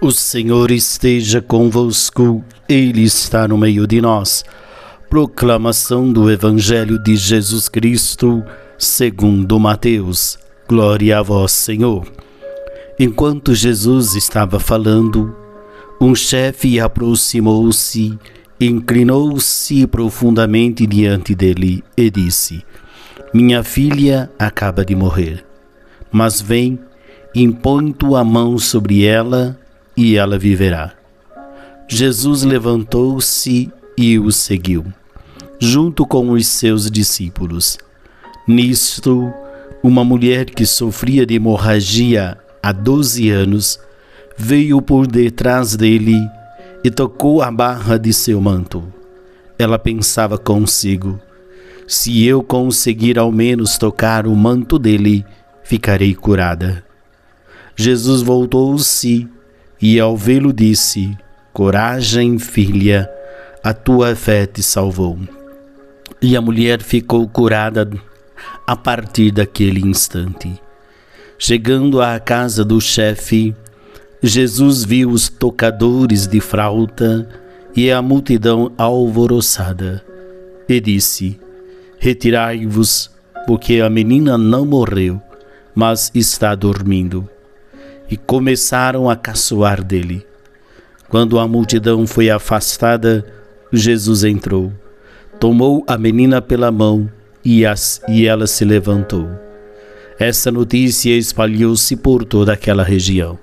O Senhor esteja convosco, Ele está no meio de nós. Proclamação do Evangelho de Jesus Cristo, segundo Mateus. Glória a vós, Senhor. Enquanto Jesus estava falando, um chefe aproximou-se, inclinou-se profundamente diante dele e disse: Minha filha acaba de morrer, mas vem, impõe tua mão sobre ela e ela viverá. Jesus levantou-se e o seguiu, junto com os seus discípulos. Nisto, uma mulher que sofria de hemorragia há doze anos veio por detrás dele e tocou a barra de seu manto. Ela pensava consigo: se eu conseguir ao menos tocar o manto dele, ficarei curada. Jesus voltou-se e ao vê-lo disse: Coragem, filha, a tua fé te salvou. E a mulher ficou curada a partir daquele instante. Chegando à casa do chefe, Jesus viu os tocadores de flauta e a multidão alvoroçada e disse: Retirai-vos, porque a menina não morreu, mas está dormindo e começaram a caçoar dele. Quando a multidão foi afastada, Jesus entrou, tomou a menina pela mão e, as, e ela se levantou. Essa notícia espalhou-se por toda aquela região.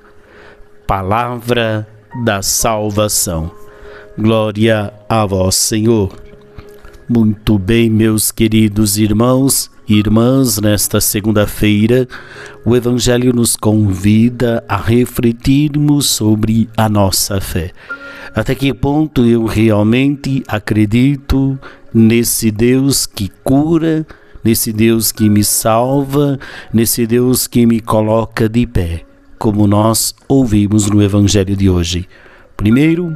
Palavra da salvação. Glória a vós, Senhor. Muito bem, meus queridos irmãos Irmãs, nesta segunda-feira, o Evangelho nos convida a refletirmos sobre a nossa fé. Até que ponto eu realmente acredito nesse Deus que cura, nesse Deus que me salva, nesse Deus que me coloca de pé, como nós ouvimos no Evangelho de hoje. Primeiro,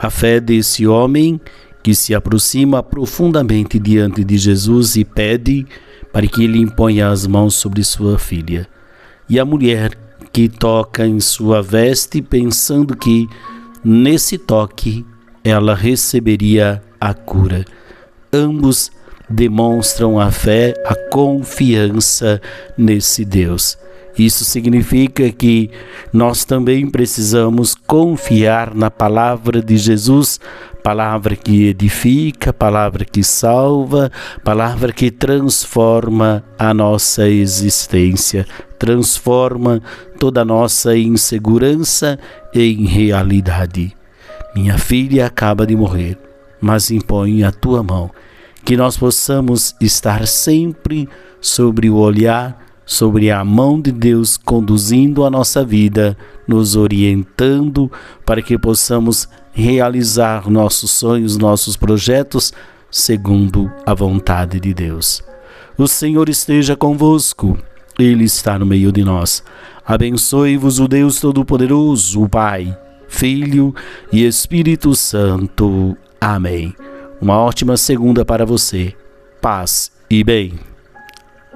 a fé desse homem que se aproxima profundamente diante de Jesus e pede para que ele imponha as mãos sobre sua filha. E a mulher que toca em sua veste, pensando que nesse toque ela receberia a cura. Ambos demonstram a fé, a confiança nesse Deus. Isso significa que nós também precisamos confiar na palavra de Jesus, palavra que edifica, palavra que salva, palavra que transforma a nossa existência, transforma toda a nossa insegurança em realidade. Minha filha acaba de morrer, mas impõe a tua mão, que nós possamos estar sempre sobre o olhar sobre a mão de Deus conduzindo a nossa vida, nos orientando para que possamos realizar nossos sonhos, nossos projetos segundo a vontade de Deus. O Senhor esteja convosco, Ele está no meio de nós. Abençoe-vos o Deus Todo-Poderoso, o Pai, Filho e Espírito Santo. Amém. Uma ótima segunda para você. Paz e bem.